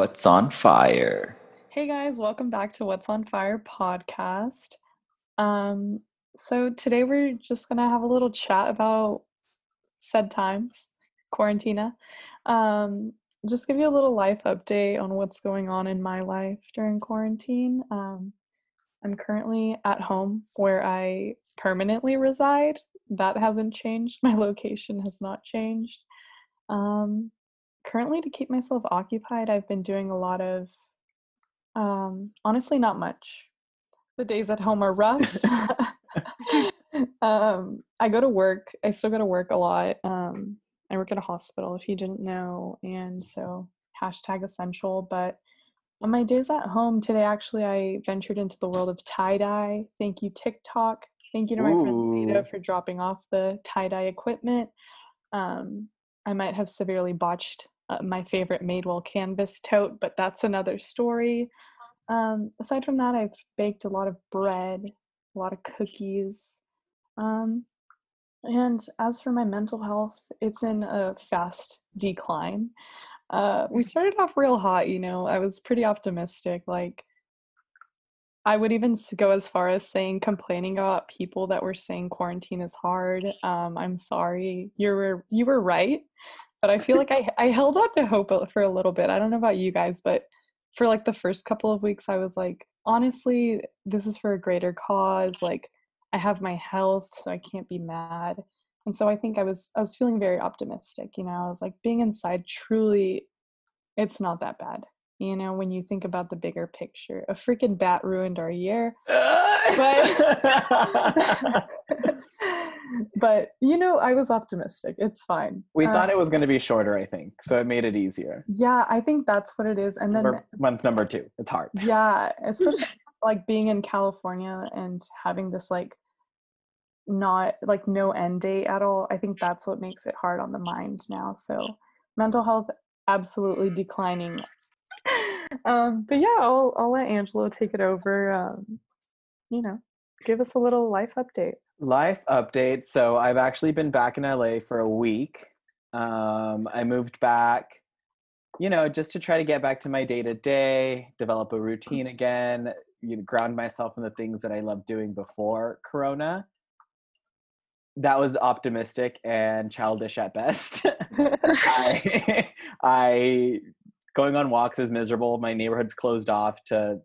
What's on fire? Hey guys, welcome back to What's on Fire podcast. Um, so today we're just gonna have a little chat about said times, quarantina. Um, just give you a little life update on what's going on in my life during quarantine. Um, I'm currently at home where I permanently reside. That hasn't changed. My location has not changed. Um, currently, to keep myself occupied, I've been doing a lot of, um, honestly, not much. The days at home are rough. um, I go to work. I still go to work a lot. Um, I work at a hospital, if you didn't know, and so hashtag essential. But on my days at home today, actually, I ventured into the world of tie dye. Thank you, TikTok. Thank you to my friend Lita for dropping off the tie dye equipment. Um, I might have severely botched uh, my favorite Madewell canvas tote, but that's another story. Um, aside from that, I've baked a lot of bread, a lot of cookies. Um, and as for my mental health, it's in a fast decline. Uh, we started off real hot, you know. I was pretty optimistic. Like, I would even go as far as saying complaining about people that were saying quarantine is hard. Um, I'm sorry, you were you were right, but I feel like I I held on to hope for a little bit. I don't know about you guys, but for like the first couple of weeks, I was like, honestly, this is for a greater cause. Like, I have my health, so I can't be mad. And so I think I was I was feeling very optimistic. You know, I was like, being inside truly, it's not that bad. You know, when you think about the bigger picture, a freaking bat ruined our year. but you know, I was optimistic. It's fine. we Uh, thought it was going to be shorter, I think, so it made it easier. Yeah, I think that's what it is. And then We're month number two. It's hard. yeah, especially like being in California and having this like not like no end date at all. I think that's what makes it hard on the mind now. So mental health absolutely declining. um, but yeah, I'll I'll let Angela take it over. Um, you know, give us a little life update. Life update. So I've actually been back in LA for a week. Um, I moved back, you know, just to try to get back to my day to day, develop a routine again, you know, ground myself in the things that I loved doing before Corona. That was optimistic and childish at best. I, I going on walks is miserable. My neighborhood's closed off to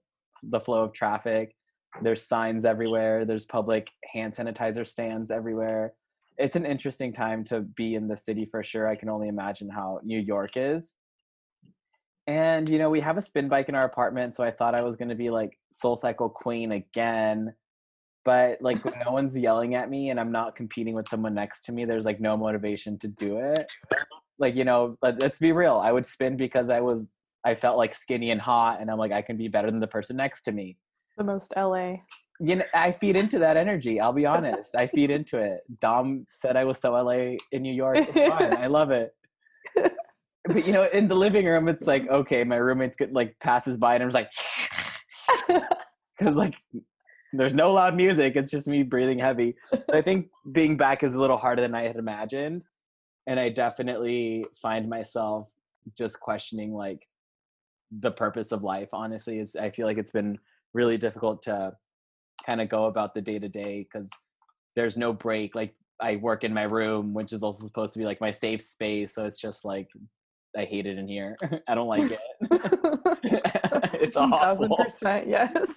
the flow of traffic. There's signs everywhere. There's public hand sanitizer stands everywhere. It's an interesting time to be in the city for sure. I can only imagine how New York is. And you know, we have a spin bike in our apartment, so I thought I was going to be like Soul Cycle Queen again. But like when no one's yelling at me and I'm not competing with someone next to me, there's like no motivation to do it. Like, you know, let, let's be real. I would spin because I was I felt like skinny and hot and I'm like I can be better than the person next to me the most LA. you know, I feed into that energy. I'll be honest. I feed into it. Dom said I was so LA in New York. I love it. But you know, in the living room, it's like okay, my roommate's get, like passes by and I'm just like, because like there's no loud music. It's just me breathing heavy. So I think being back is a little harder than I had imagined, and I definitely find myself just questioning like the purpose of life. Honestly, is I feel like it's been really difficult to kind of go about the day to day because there's no break. Like I work in my room, which is also supposed to be like my safe space. So it's just like I hate it in here. I don't like it. it's thousand awful. percent yes.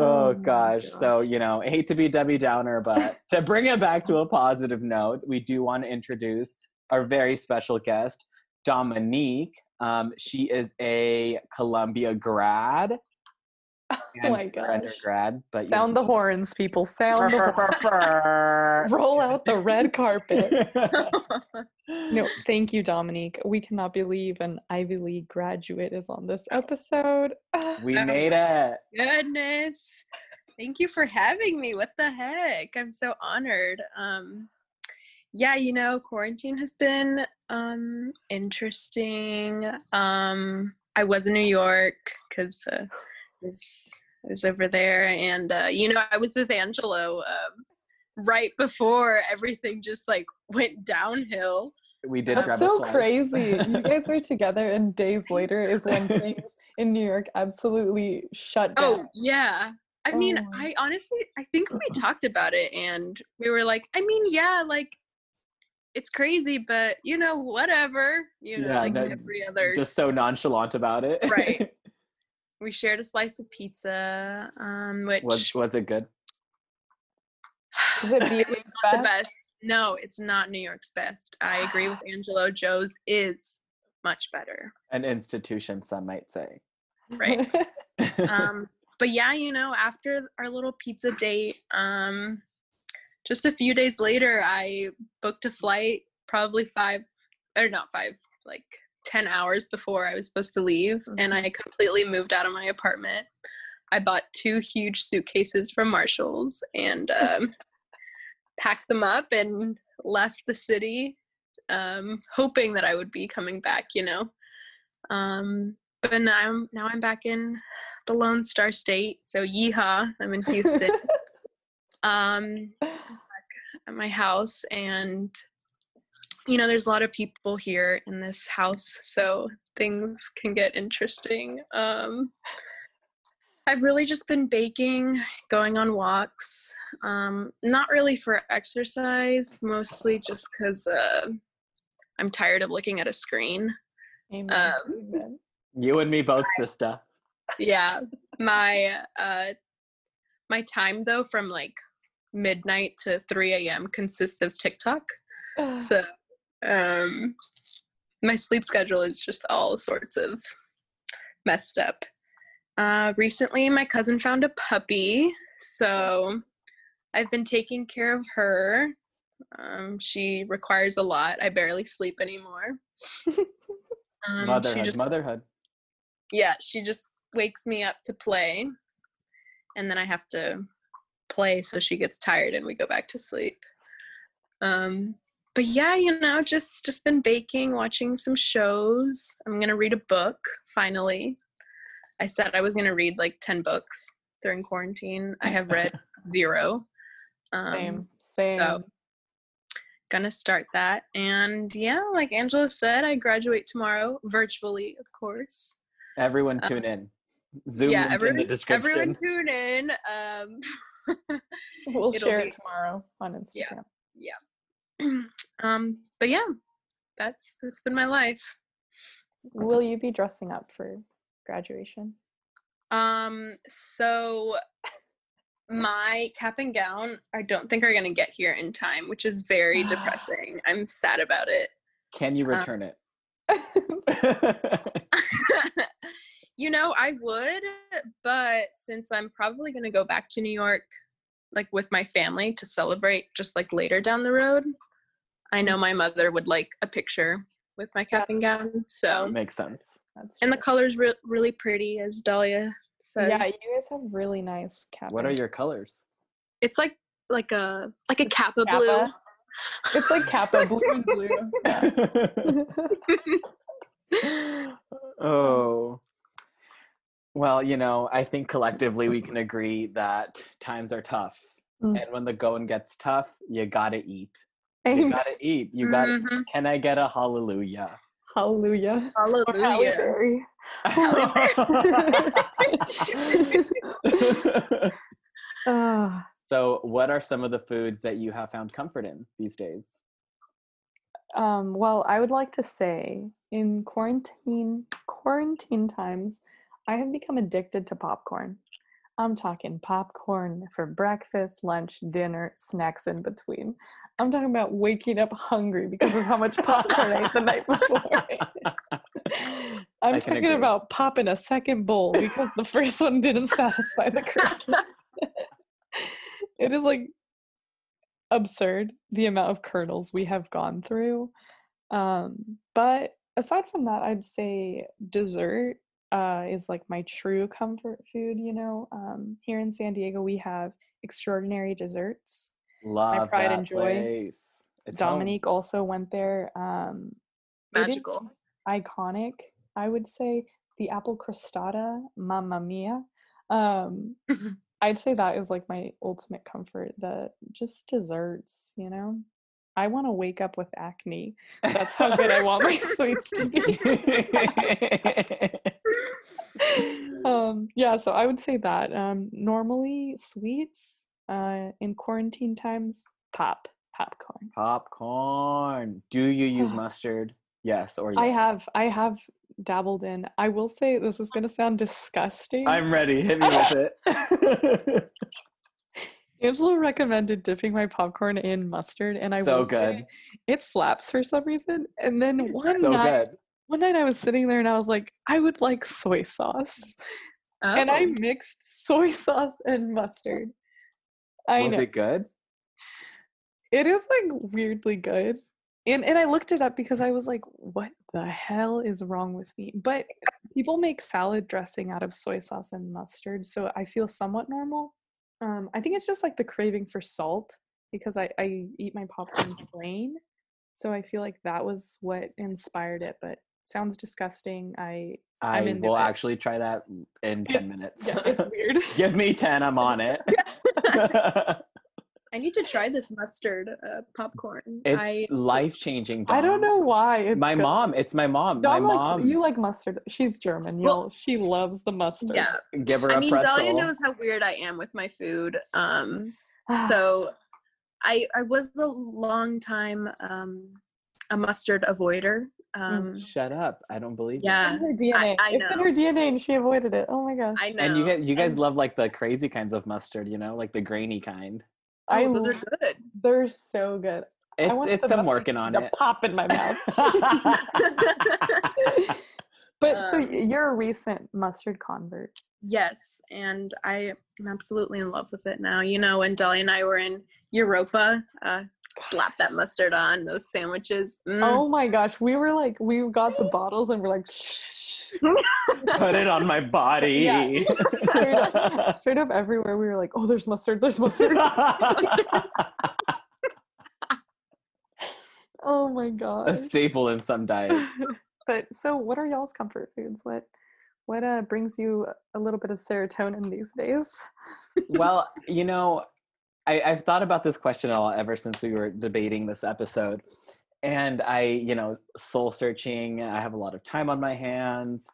Oh gosh. gosh. So, you know, hate to be Debbie Downer, but to bring it back to a positive note, we do want to introduce our very special guest, Dominique. Um, she is a Columbia grad. Oh my her gosh. Undergrad, but Sound the horns, people. Sound the horns. Roll out the red carpet. No, thank you, Dominique. We cannot believe an Ivy League graduate is on this episode. we Oh made it. Goodness. Thank you for having me. What the heck? I'm so honored. Um yeah, you know, quarantine has been um interesting. Um I was in New York cuz uh, I was, I was over there and uh you know, I was with Angela um right before everything just like went downhill. we did That's grab That's a so crazy. You guys were together, and days later is when things in New York absolutely shut down. Oh yeah. I mean, Oh. I honestly, I think we talked about it, and we were like, I mean, yeah, like it's crazy, but you know, whatever. You know, Yeah, like no, every other. just so nonchalant about it. Right. We shared a slice of pizza, um, which was was it good? Is it was Beatley's not the best? best. No, it's not New York's best. I agree with Angela. Joe's is much better. An institution, some might say. Right. um but yeah you know after our little pizza date um just a few days later i booked a flight probably five or not five like 10 hours before i was supposed to leave and i completely moved out of my apartment i bought two huge suitcases from marshalls and um, packed them up and left the city um, hoping that i would be coming back you know um, but now I'm now I'm back in the Lone Star State. So yeehaw! I'm in Houston. um, at my house, and you know, there's a lot of people here in this house, so things can get interesting. Um, I've really just been baking, going on walks. Um, not really for exercise, mostly just because uh, I'm tired of looking at a screen. Amen. Um, Amen. You and me both, sister. yeah my uh my time though from like midnight to 3 a.m consists of tiktok so um my sleep schedule is just all sorts of messed up uh recently my cousin found a puppy so i've been taking care of her um she requires a lot i barely sleep anymore um, motherhood, just motherhood. yeah, she just wakes me up to play and then I have to play so she gets tired and we go back to sleep. Um but yeah, you know, just just been baking, watching some shows. I'm going to read a book finally. I said I was going to read like 10 books during quarantine. I have read 0. Um Same. Same. so- gonna start that and yeah like angela said i graduate tomorrow virtually of course Everyone tune in. Zoom yeah link in everyone, the description. everyone tune in um we'll share be- it tomorrow on Instagram. Yeah. um but yeah that's that's been my life Will you be dressing up for graduation? um so my cap and gown i don't think are gonna get here in time which is very depressing i'm sad about it Can you Uh, return it? you know i would but since i'm probably gonna go back to new york like with my family to celebrate just like later down the road i know my mother would like a picture with my cap and gown so Makes sense. That's and the true. color's re- really pretty as dahlia says Yeah, you guys have really nice cap. What are your colors? it's like like a like a kappa, blue It's like Kappa, blue and blue. Yeah. oh. Well, you know, I think collectively we can agree that times are tough. Mm. And when the going gets tough, you gotta eat. You gotta eat. You gotta. Mhm. Can I get a hallelujah? Hallelujah. Or hallelujah Berry. Ah. so, what are some of the foods that you have found comfort in these days? Um, well, I would like to say in quarantine quarantine times, I have become addicted to popcorn. I'm talking popcorn for breakfast, lunch, dinner, snacks in between. I'm talking about waking up hungry because of how much popcorn I ate the night before. I'm talking agree. about popping a second bowl because the first one didn't satisfy the craving. it is like absurd the amount of kernels we have gone through. Um, but aside from that, I'd say dessert uh, is like my true comfort food. You know, um, here in San Diego, we have extraordinary desserts. Love my pride that and joy. place. It's home. Dominique also went there. Um, magical iconic, I would say. The apple crostata, mamma mia. Um, I'd say that is like my ultimate comfort. The just desserts, you know. I want to wake up with acne. That's how good I want my sweets to be. um, yeah, so I would say that. Um, normally, sweets uh, in quarantine times, pop, popcorn. Popcorn. Do you use mustard? Yes or yes? I have, I have dabbled in. I will say this is going to sound disgusting. I'm ready. Hit me with it. Angela recommended dipping my popcorn in mustard, and I So will say good. it slaps for some reason. And then one so night, good. one night I was sitting there and I was like, I would like soy sauce, and I Oh. mixed soy sauce and mustard. I Was know it good? it is like weirdly good, and and I looked it up because I was like, what the hell is wrong with me? But people make salad dressing out of soy sauce and mustard, so I feel somewhat normal. Um, I think it's just like the craving for salt because I, I eat my popcorn plain. So I feel like that was what inspired it, but sounds disgusting. I I will it. actually try that in 10 minutes. yeah, it's weird. Give me 10, I'm on it. I need to try this mustard uh, popcorn. it's I life changing. I don't know why. It's My good. mom, it's my mom. My Dom likes, mom, you like mustard. She's German. You'll Well, she loves the mustard. yeah. give her a I mean, pretzel. Dahlia knows how weird I am with my food. Um, so I I was a long time um, a mustard avoider. Um, Shut up. I don't believe Yeah. it's in her DNA. I it's in her DNA and she avoided it. Oh my gosh. I know. And you get you guys and- love like the crazy kinds of mustard, you know, like the grainy kind. I those are good. They're so good. It's it's I'm working on to it. Pop in my mouth. but so Um, y- you're a recent mustard convert. Yes, and I am absolutely in love with it now. You know, when Dahlia and I were in Europa, uh, slap that mustard on those sandwiches. Mm. Oh my gosh, we were like, we got the bottles and we're like, shh. Put it on my body. Yeah. straight, up, straight up everywhere. We were like, oh, there's mustard, there's mustard. oh my god, a staple in some diets. but so, what are y'all's comfort foods? What what uh brings you a little bit of serotonin these days? well, you know, I, I've thought about this question a lot ever since we were debating this episode. And I, you know, soul searching, I have a lot of time on my hands.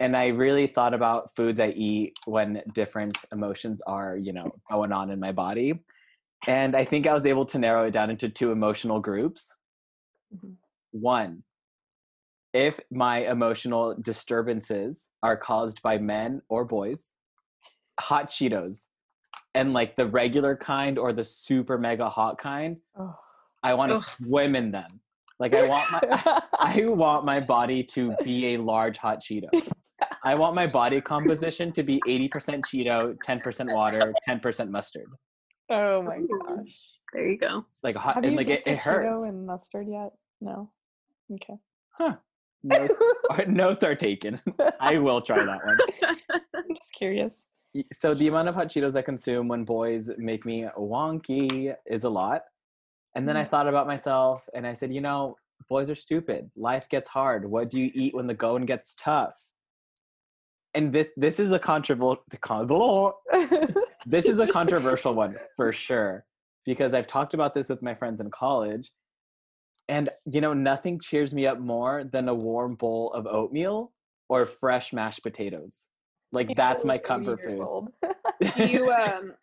And I really thought about foods I eat when different emotions are, you know, going on in my body. And I think I was able to narrow it down into two emotional groups. Mhm. One, if my emotional disturbances are caused by men or boys, hot Cheetos and like the regular kind or the super mega hot kind, Oh. I want to swim in them. Like I want my I want my body to be a large hot Cheeto. I want my body composition to be 80% Cheeto, 10% water, 10% mustard. oh my gosh. There you go. It's like hot Have and you like it, dipped a it hurts. Cheeto in mustard yet? No. Okay. No, notes are taken. I will try that one. I'm just curious. So the amount of hot Cheetos I consume when boys make me wonky is a lot. And then I Mm. thought about myself and I said, you know, boys are stupid. Life gets hard. What do you eat when the going gets tough? And this this is a controversial this is a controversial one for sure because I've talked about this with my friends in college. And you know, nothing cheers me up more than a warm bowl of oatmeal or fresh mashed potatoes. Like that's my comfort food. you um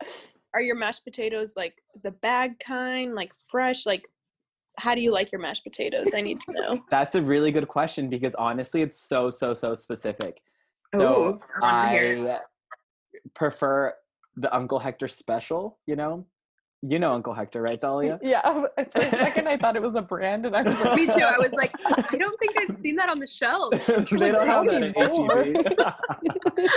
are your mashed potatoes like the bag kind, like fresh? Like how do you like your mashed potatoes? I need to know. That's a really good question because honestly, it's so so so specific. So Ooh, I wanna hear I it. prefer the Uncle Hector special. You know, you know Uncle Hector, right, Dahlia? yeah. For a second, I thought it was a brand, and I was like, Me too. I was like, I don't think I've seen that on the shelf. they don't have that Tell at HEB.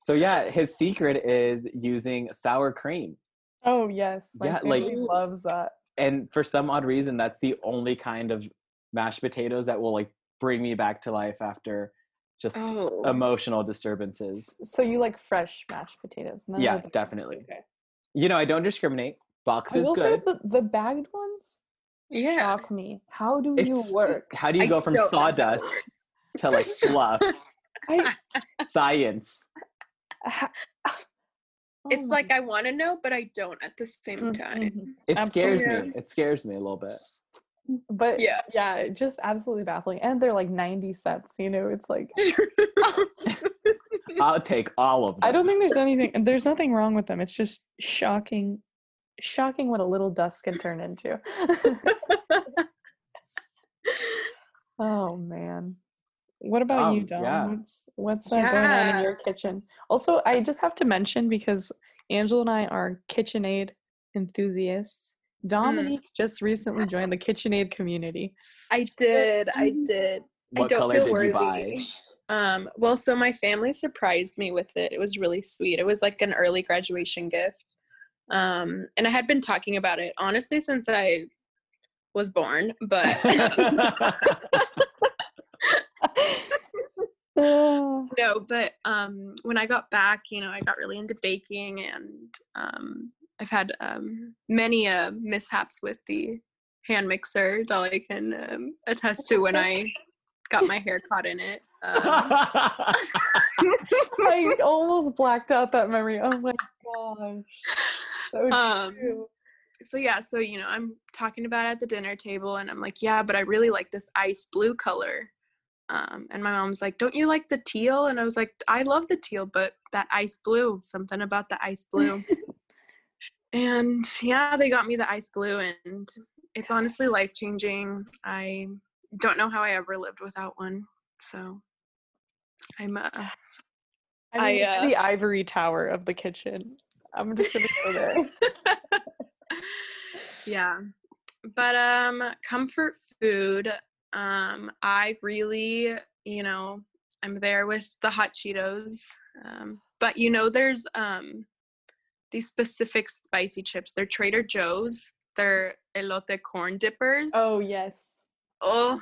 so yeah, his secret is using sour cream. oh yes, my Yeah, like- family loves that. and for some odd reason that's the only kind of mashed potatoes that will like bring me back to life after just Oh. emotional disturbances So you like fresh mashed potatoes? none of Yeah, definitely. Okay. You know i don't discriminate box I is will good say the, the bagged ones yeah. shock me. How do you work? how do you I go from don't know how that sawdust to like fluff I, science ha- it's Oh like my- I want to know, but I don't at the same Mm, time. mhm. It scares me. It scares me a little bit. But Yeah. yeah, just absolutely baffling. And they're like 90 sets, you know, it's like I'll take all of them. I don't think there's anything there's nothing wrong with them. It's just shocking shocking what a little dust can turn into. oh man. What about you, Um, Dom? yeah. What's what's uh, going on in your kitchen? Also, I just have to mention because Angela and I are KitchenAid enthusiasts. Dominique just recently joined the KitchenAid community. I did. I um, did. What I don't color feel did worthy. you buy? Um, well, so my family surprised me with it. It was really sweet. It was like an early graduation gift. Um, and I had been talking about it honestly since I was born, but no, but um when I got back, you know, I got really into baking and um I've had um many uh mishaps with the hand mixer I can um, attest to when I got my hair caught in it. Um, I almost blacked out that memory. Oh my gosh. So um so yeah so you know i'm talking about it at the dinner table and i'm like yeah but i really like this ice blue color. Um, and my mom's like don't you like the teal? And i was like i love the teal but that ice blue something about the ice blue. And yeah they got me the ice blue and it's honestly life changing i don't know how i ever lived without one so i'm uh, I mean, I, uh, the ivory tower of the kitchen. I'm just gonna go there. yeah but um comfort food um i really you know i'm there with the hot cheetos um but you know there's um these specific spicy chips they're trader joe's they're elote corn dippers Oh yes. oh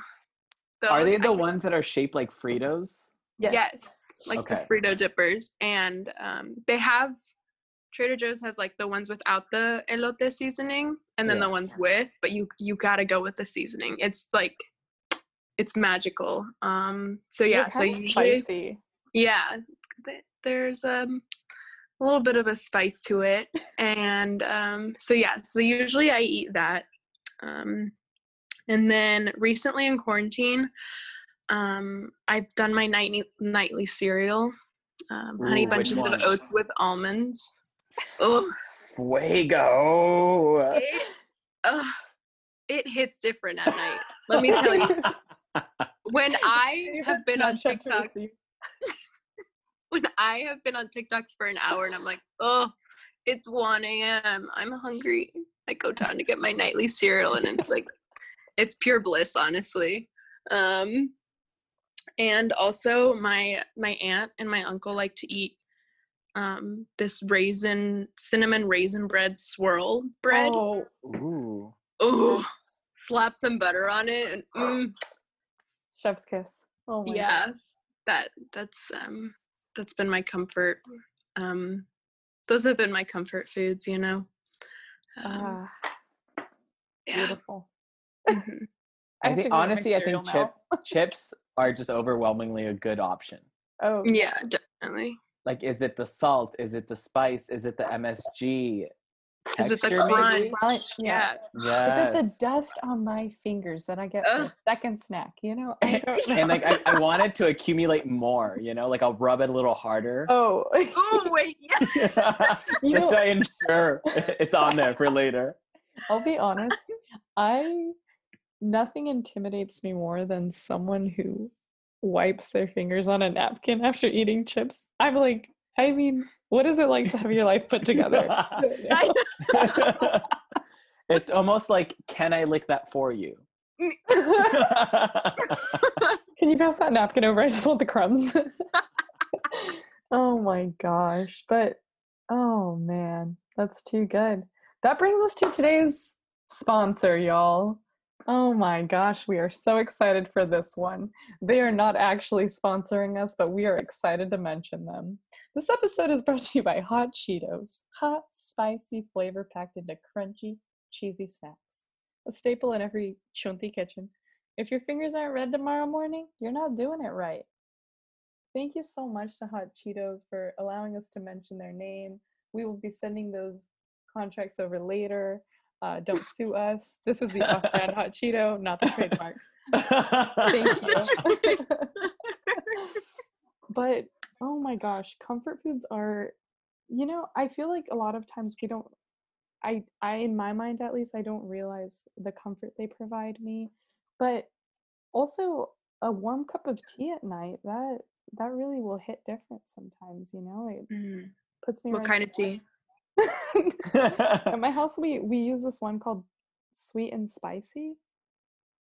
Are they the can- ones that are shaped like Fritos? Yes. Yes, like Okay. the Frito dippers, and um, they have Trader Joe's has like the ones without the elote seasoning, and then Yeah. the ones with. But you you gotta go with the seasoning. It's like it's magical. Um, so yeah, so kinda usually spicy. yeah, th- there's um a little bit of a spice to it, and um, so yeah, so usually I eat that. Um, and then recently in quarantine, um, I've done my nightly nightly cereal, um, honey Ooh, which bunches of oats with almonds. Oh, Fuego. it, ugh, it hits different at night. Let me tell you, when I have been on TikTok, when I have been on TikTok for an hour and I'm like, oh, it's 1 a.m. I'm hungry. I go down to get my nightly cereal and it's like, it's pure bliss, honestly. Um, and also my my aunt and my uncle like to eat um this raisin cinnamon raisin bread swirl bread. Oh, Ooh. Ooh, slap some butter on it and mm, Chef's kiss. Oh my yeah God. that that's um that's been my comfort um those have been my comfort foods you know um, Ah, yeah beautiful. mhm. I have think go get my honestly, I think chip chips are just overwhelmingly a good option. Oh yeah definitely Like, is it the salt? Is it the spice? Is it the MSG? Is it the crunch? Crunch, yeah. yeah Is it the dust on my fingers that I get for a second snack? You know, I don't know. and like I, I want it to accumulate more, you know, like I'll rub it a little harder. oh, oh wait yeah you just know, to ensure it's on there for later. I'll be honest. I nothing intimidates me more than someone who wipes their fingers on a napkin after eating chips. I'm like, I mean, what is it like to have your life put together? It's almost like, can I lick that for you? Mm. Can you pass that napkin over? I just want the crumbs. oh my gosh. But oh man, that's too good. That brings us to today's sponsor, y'all. Oh my gosh, we are so excited for this one. They are not actually sponsoring us, but we are excited to mention them. This episode is brought to you by Hot Cheetos. Hot, spicy flavor packed into crunchy, cheesy snacks. A staple in every chunty kitchen. If your fingers aren't red tomorrow morning, you're not doing it right. Thank you so much to Hot Cheetos for allowing us to mention their name, We will be sending those contracts over later. Uh, don't sue us. This is the off-brand hot Cheeto, not the trademark. Thank you. but oh my gosh, comfort foods are, you know, I feel like a lot of times we don't. I, I, in my mind at least, I don't realize the comfort they provide me. But also, a warm cup of tea at night that that really will hit different sometimes. You know, it Mm. puts me. What right kind of tea? Bed. At my house, we we use this one called Sweet and Spicy.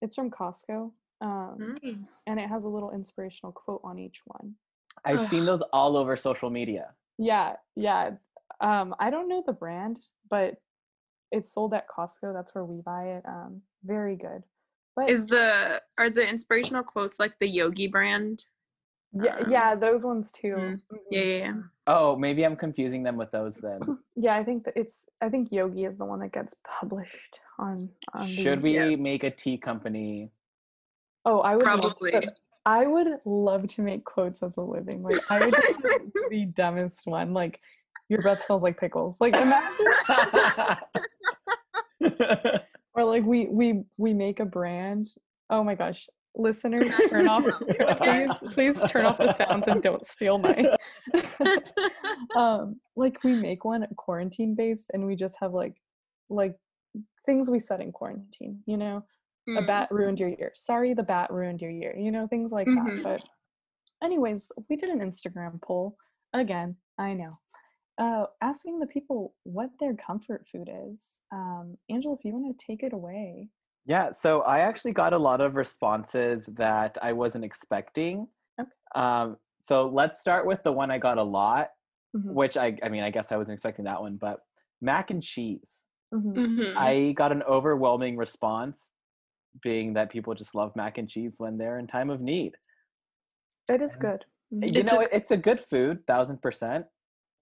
It's from Costco, um, Mm. and it has a little inspirational quote on each one. I've seen those all over social media. Yeah, yeah. Um, I don't know the brand, but it's sold at Costco. That's where we buy it. Um, very good. But Is the are the inspirational quotes like the Yogi brand? yeah, um, yeah, those ones too. mm. Yeah, yeah, yeah. Oh, maybe I'm confusing them with those then. Yeah, I think that it's. I think Yogi is the one that gets published on. on the, Should we Yeah. make a tea company? Oh, I would love Probably. to- I would love to make quotes as a living. Like I would do the- the dumbest one. Like your breath smells like pickles. Like imagine, or like we we we make a brand. Oh my gosh, listeners, turn off. please please turn off the sounds and don't steal my. um, like we make one quarantine based, and we just have like like things we said in quarantine. You know a Mm. bat ruined your year. Sorry, the bat ruined your year. You know, things like Mhm. that. But, anyways, we did an Instagram poll. Again, I know. Uh, asking the people what their comfort food is. Um, Angela, if you want to take it away. Yeah, so I actually got a lot of responses that I wasn't expecting. Okay. Um, so let's start with the one I got a lot, Mhm, which I, I mean, I guess I wasn't expecting that one, but mac and cheese. mhm. Mhm. I got an overwhelming response, being that people just love mac and cheese when they're in time of need. It is good. You It's know, a- it's a good food, thousand percent.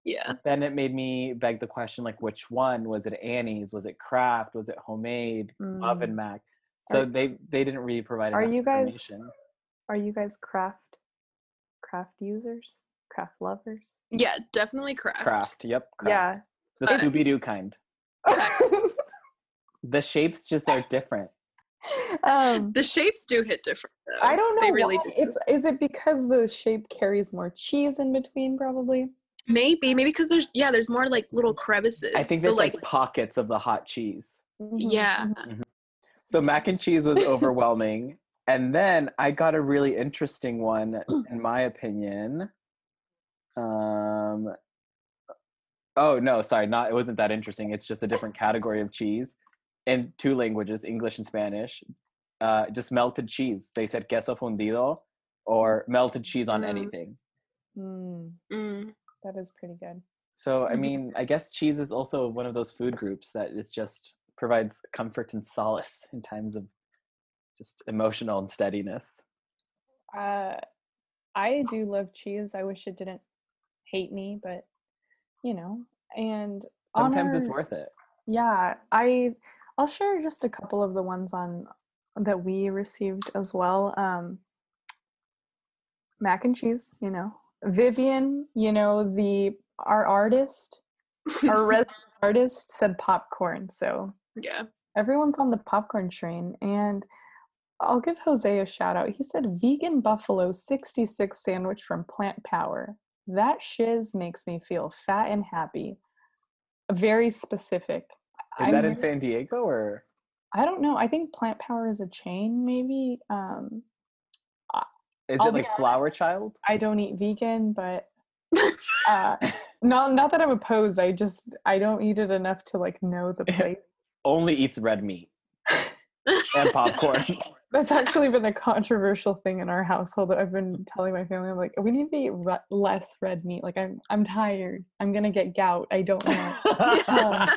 Yeah. Then it made me beg the question, like, which one was it? Annie's? Was it Kraft? Was it homemade? Oven Mm. mac? So Are- they they didn't really provide. Are you guys are you guys Kraft Kraft users? Kraft lovers? Yeah, definitely craft. Kraft? Yep. Kraft. Yeah. The Uh, Scooby Doo kind. The shapes just are different. um The shapes do hit different though. I don't know. They really why. do. It's is it because the shape carries more cheese in between? Probably. Maybe, maybe because there's yeah, there's more like little crevices. I think so there's like, like pockets of the hot cheese. Mhm, yeah. mhm. So mac and cheese was overwhelming. And then I got a really interesting one, in my opinion. Um, oh no, sorry, not it wasn't that interesting. It's just a different category of cheese in two languages, English and Spanish. Uh, just melted cheese. They said queso fundido or melted cheese on Mm. anything. Mm, Mm. That is pretty good. So I mean, I guess cheese is also one of those food groups that is just provides comfort and solace in times of just emotional unsteadiness. Uh, I do love cheese. I wish it didn't hate me, but you know. And Sometimes it's worth it. Yeah, I I'll share just a couple of the ones on that we received as well. Um, mac and cheese, you know. Vivian, you know, the our artist, our resident artist said popcorn. So Yeah. everyone's on the popcorn train and I'll give Jose a shout out. He said vegan buffalo 66 sandwich from Plant Power. That shiz makes me feel fat and happy. Very specific. Is I'm that in really- San Diego or? I don't know. I think Plant Power is a chain, maybe. Um, Is I'll it like Flower. Child? I don't eat vegan, but uh, not not that I'm opposed. I just I don't eat it enough to like know the place. Only eats red meat and popcorn. That's actually been a controversial thing in our household that I've been telling my family. I'm like, we need to eat re- less red meat. Like I'm I'm tired. I'm gonna get gout. I don't know. Um,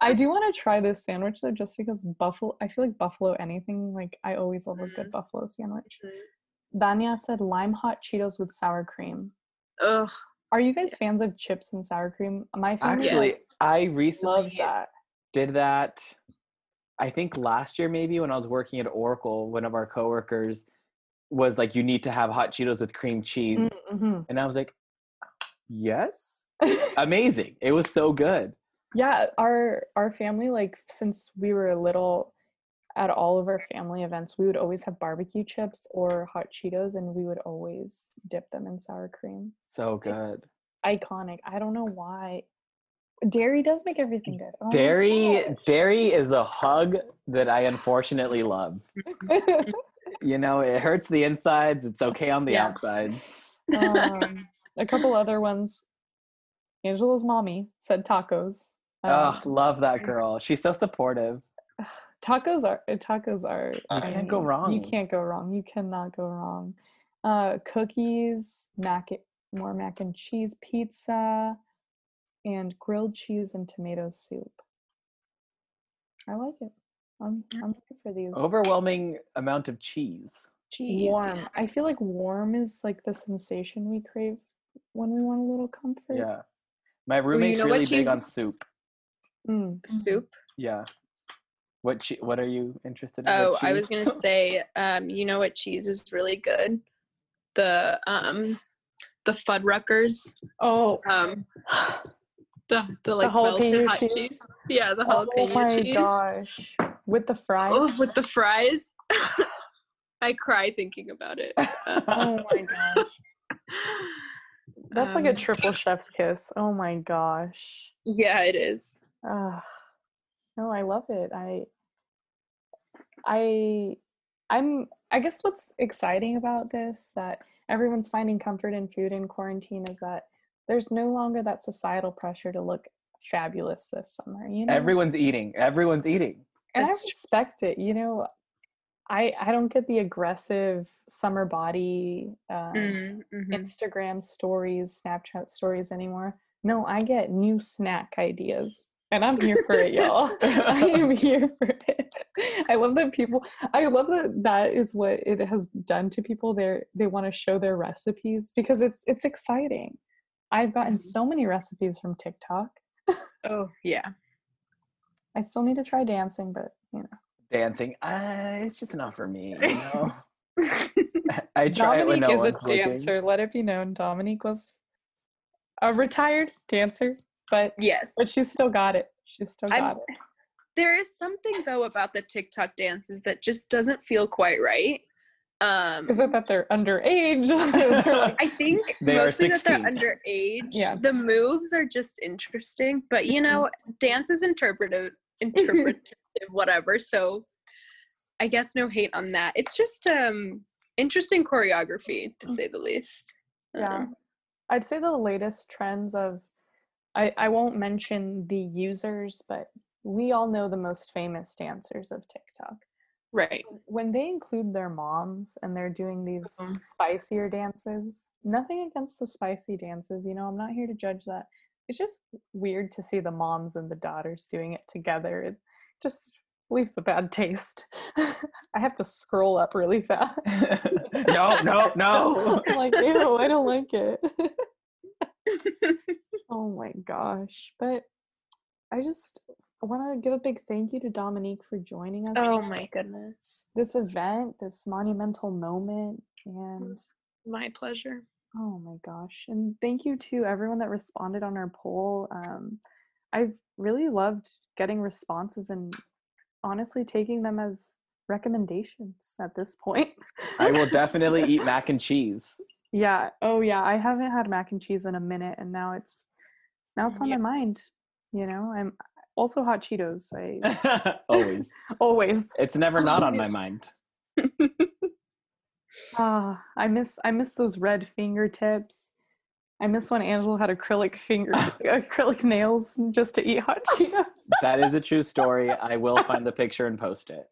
I do want to try this sandwich though, just because buffalo. I feel like buffalo anything. Like I always love a good Mm. buffalo sandwich. Danya said lime hot Cheetos with sour cream. Ugh. Are you guys fans of chips and sour cream? My family Actually, Yes. I recently loves that. did that. I think last year, maybe when I was working at Oracle, one of our coworkers was like, "You need to have hot Cheetos with cream cheese," Mm-hmm. and I was like, "Yes." amazing. It was so good. yeah, our our family like since we were little at all of our family events, we would always have barbecue chips or hot Cheetos and we would always dip them in sour cream. So It's- good. Iconic. I don't know why. Dairy does make everything good. Oh Dairy dairy is a hug that I unfortunately love. You know, it hurts the insides, it's okay on the Yeah. outside. um, a couple other ones. Angela's mommy said tacos. Oh, Um, love that girl. She's so supportive. tacos are uh, tacos are. You can't go mean, wrong. You can't go wrong. You cannot go wrong. Uh, cookies, mac, more mac and cheese, pizza, and grilled cheese and tomato soup. I like it. I'm I'm here for these. Overwhelming amount of cheese. Jeez. warm. I feel like warm is like the sensation we crave when we want a little comfort. Yeah. My roommate's know really big on soup. Mm. Soup. Yeah. What che- what are you interested in? Oh, I was gonna say, um, you know what cheese is really good? The um, the Fuddruckers. Oh, Um, the the like jalapeno melted hot cheese? cheese. Yeah, the jalapeno oh my cheese. gosh! With the fries. Oh, with the fries. I cry thinking about it. Oh my gosh. That's like a um, triple chef's kiss. Oh my gosh. Yeah, it is. Ugh. No, I love it. I I I'm I guess what's exciting about this that everyone's finding comfort in food in quarantine is that there's no longer that societal pressure to look fabulous this summer, you know? Everyone's eating. Everyone's eating. and I That's true. respect it, you know. I I don't get the aggressive summer body um, Mm, mhm. Instagram stories, Snapchat stories anymore. No, I get new snack ideas. And I'm here for it, y'all. I am here for it. I love that people I love that that is what it has done to people. They they want to show their recipes because it's it's exciting. I've gotten Mhm. so many recipes from TikTok. Oh yeah. I still need to try dancing, but you know. Dancing. Uh, it's just not for me. You know. I try it when no is a one's looking. dancer. Let it be known, Dominique was a retired dancer, but yes. but she's still got it. She's still I'm- got it. there is something though about the TikTok dances that just doesn't feel quite right. Um, Is it that they're underage? They're like, I think They are mostly that they're underage. Yeah. The moves are just interesting, but you know, dance is interpretive, interpretive, whatever. So I guess no hate on that. It's just um interesting choreography to say the least. yeah. Um, I'd say the latest trends of I, I won't mention the users, but we all know the most famous dancers of TikTok. right. When they include their moms and they're doing these Mhm. spicier dances, nothing against the spicy dances, you know, I'm not here to judge that. It's just weird to see the moms and the daughters doing it together. It just leaves a bad taste. I have to scroll up really fast. no, no, no. Like, ew, I don't like it. Oh my gosh. But I just want to give a big thank you to Dominique for joining us. oh my goodness. This event, this monumental moment. And My pleasure. oh my gosh. And thank you to everyone that responded on our poll. Um, I've really loved getting responses and honestly taking them as recommendations at this point. I will definitely eat mac and cheese. Yeah. Oh yeah. I haven't had mac and cheese in a minute and now it's now it's on Yeah. my mind. You know, I'm also hot Cheetos. I Always. always It's never not on my mind. ah I miss I miss those red fingertips. I miss when Angela had acrylic finger acrylic nails just to eat hot Cheetos. That is a true story. I will find the picture and post it.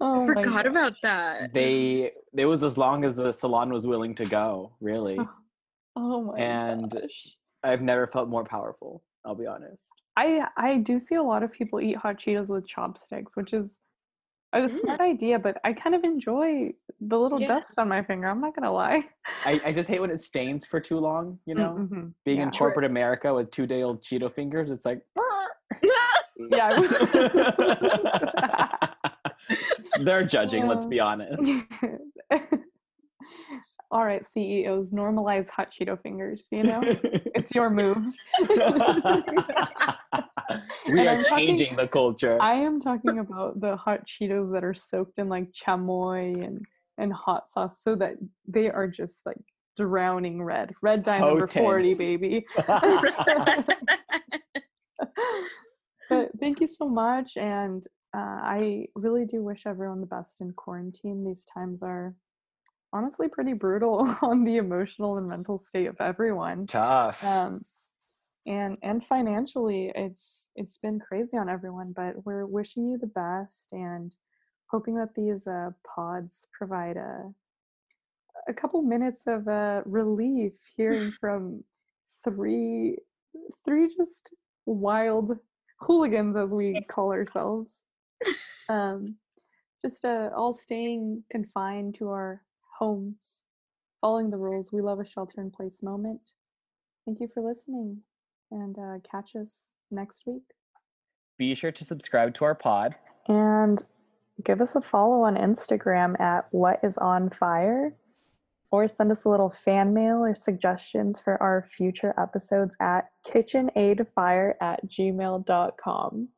oh I forgot about that. They it was as long as the salon was willing to go, really. Oh my and- gosh. I've never felt more powerful, I'll be honest. I I do see a lot of people eat hot Cheetos with chopsticks, which is a smart idea, but I kind of enjoy the little Yeah. dust on my finger. I'm not gonna lie. I, I just hate when it stains for too long, you know? Mhm. Being yeah. in corporate America with two day old Cheeto fingers, it's like yeah. They're judging, let's be honest. all right, CEOs, normalize hot Cheeto fingers, you know? it's your move. we And are talking- changing the culture. I am talking about the hot Cheetos that are soaked in like chamoy and, and hot sauce so that they are just like drowning red. Red dye number 40, baby. but thank you so much. And uh, I really do wish everyone the best in quarantine. These times are honestly pretty brutal on the emotional and mental state of everyone. Tough. Um, and and financially, it's it's been crazy on everyone. But we're wishing you the best and hoping that these uh, pods provide a a couple minutes of uh, relief hearing from three three just wild hooligans as we call ourselves um, just uh, all staying confined to our homes following the rules we love a shelter in place moment. Thank you for listening and uh, catch us next week. Be sure to subscribe to our pod. and give us a follow on instagram at what is on fire or send us a little fan mail or suggestions for our future episodes at kitchenaidfire at gmail.com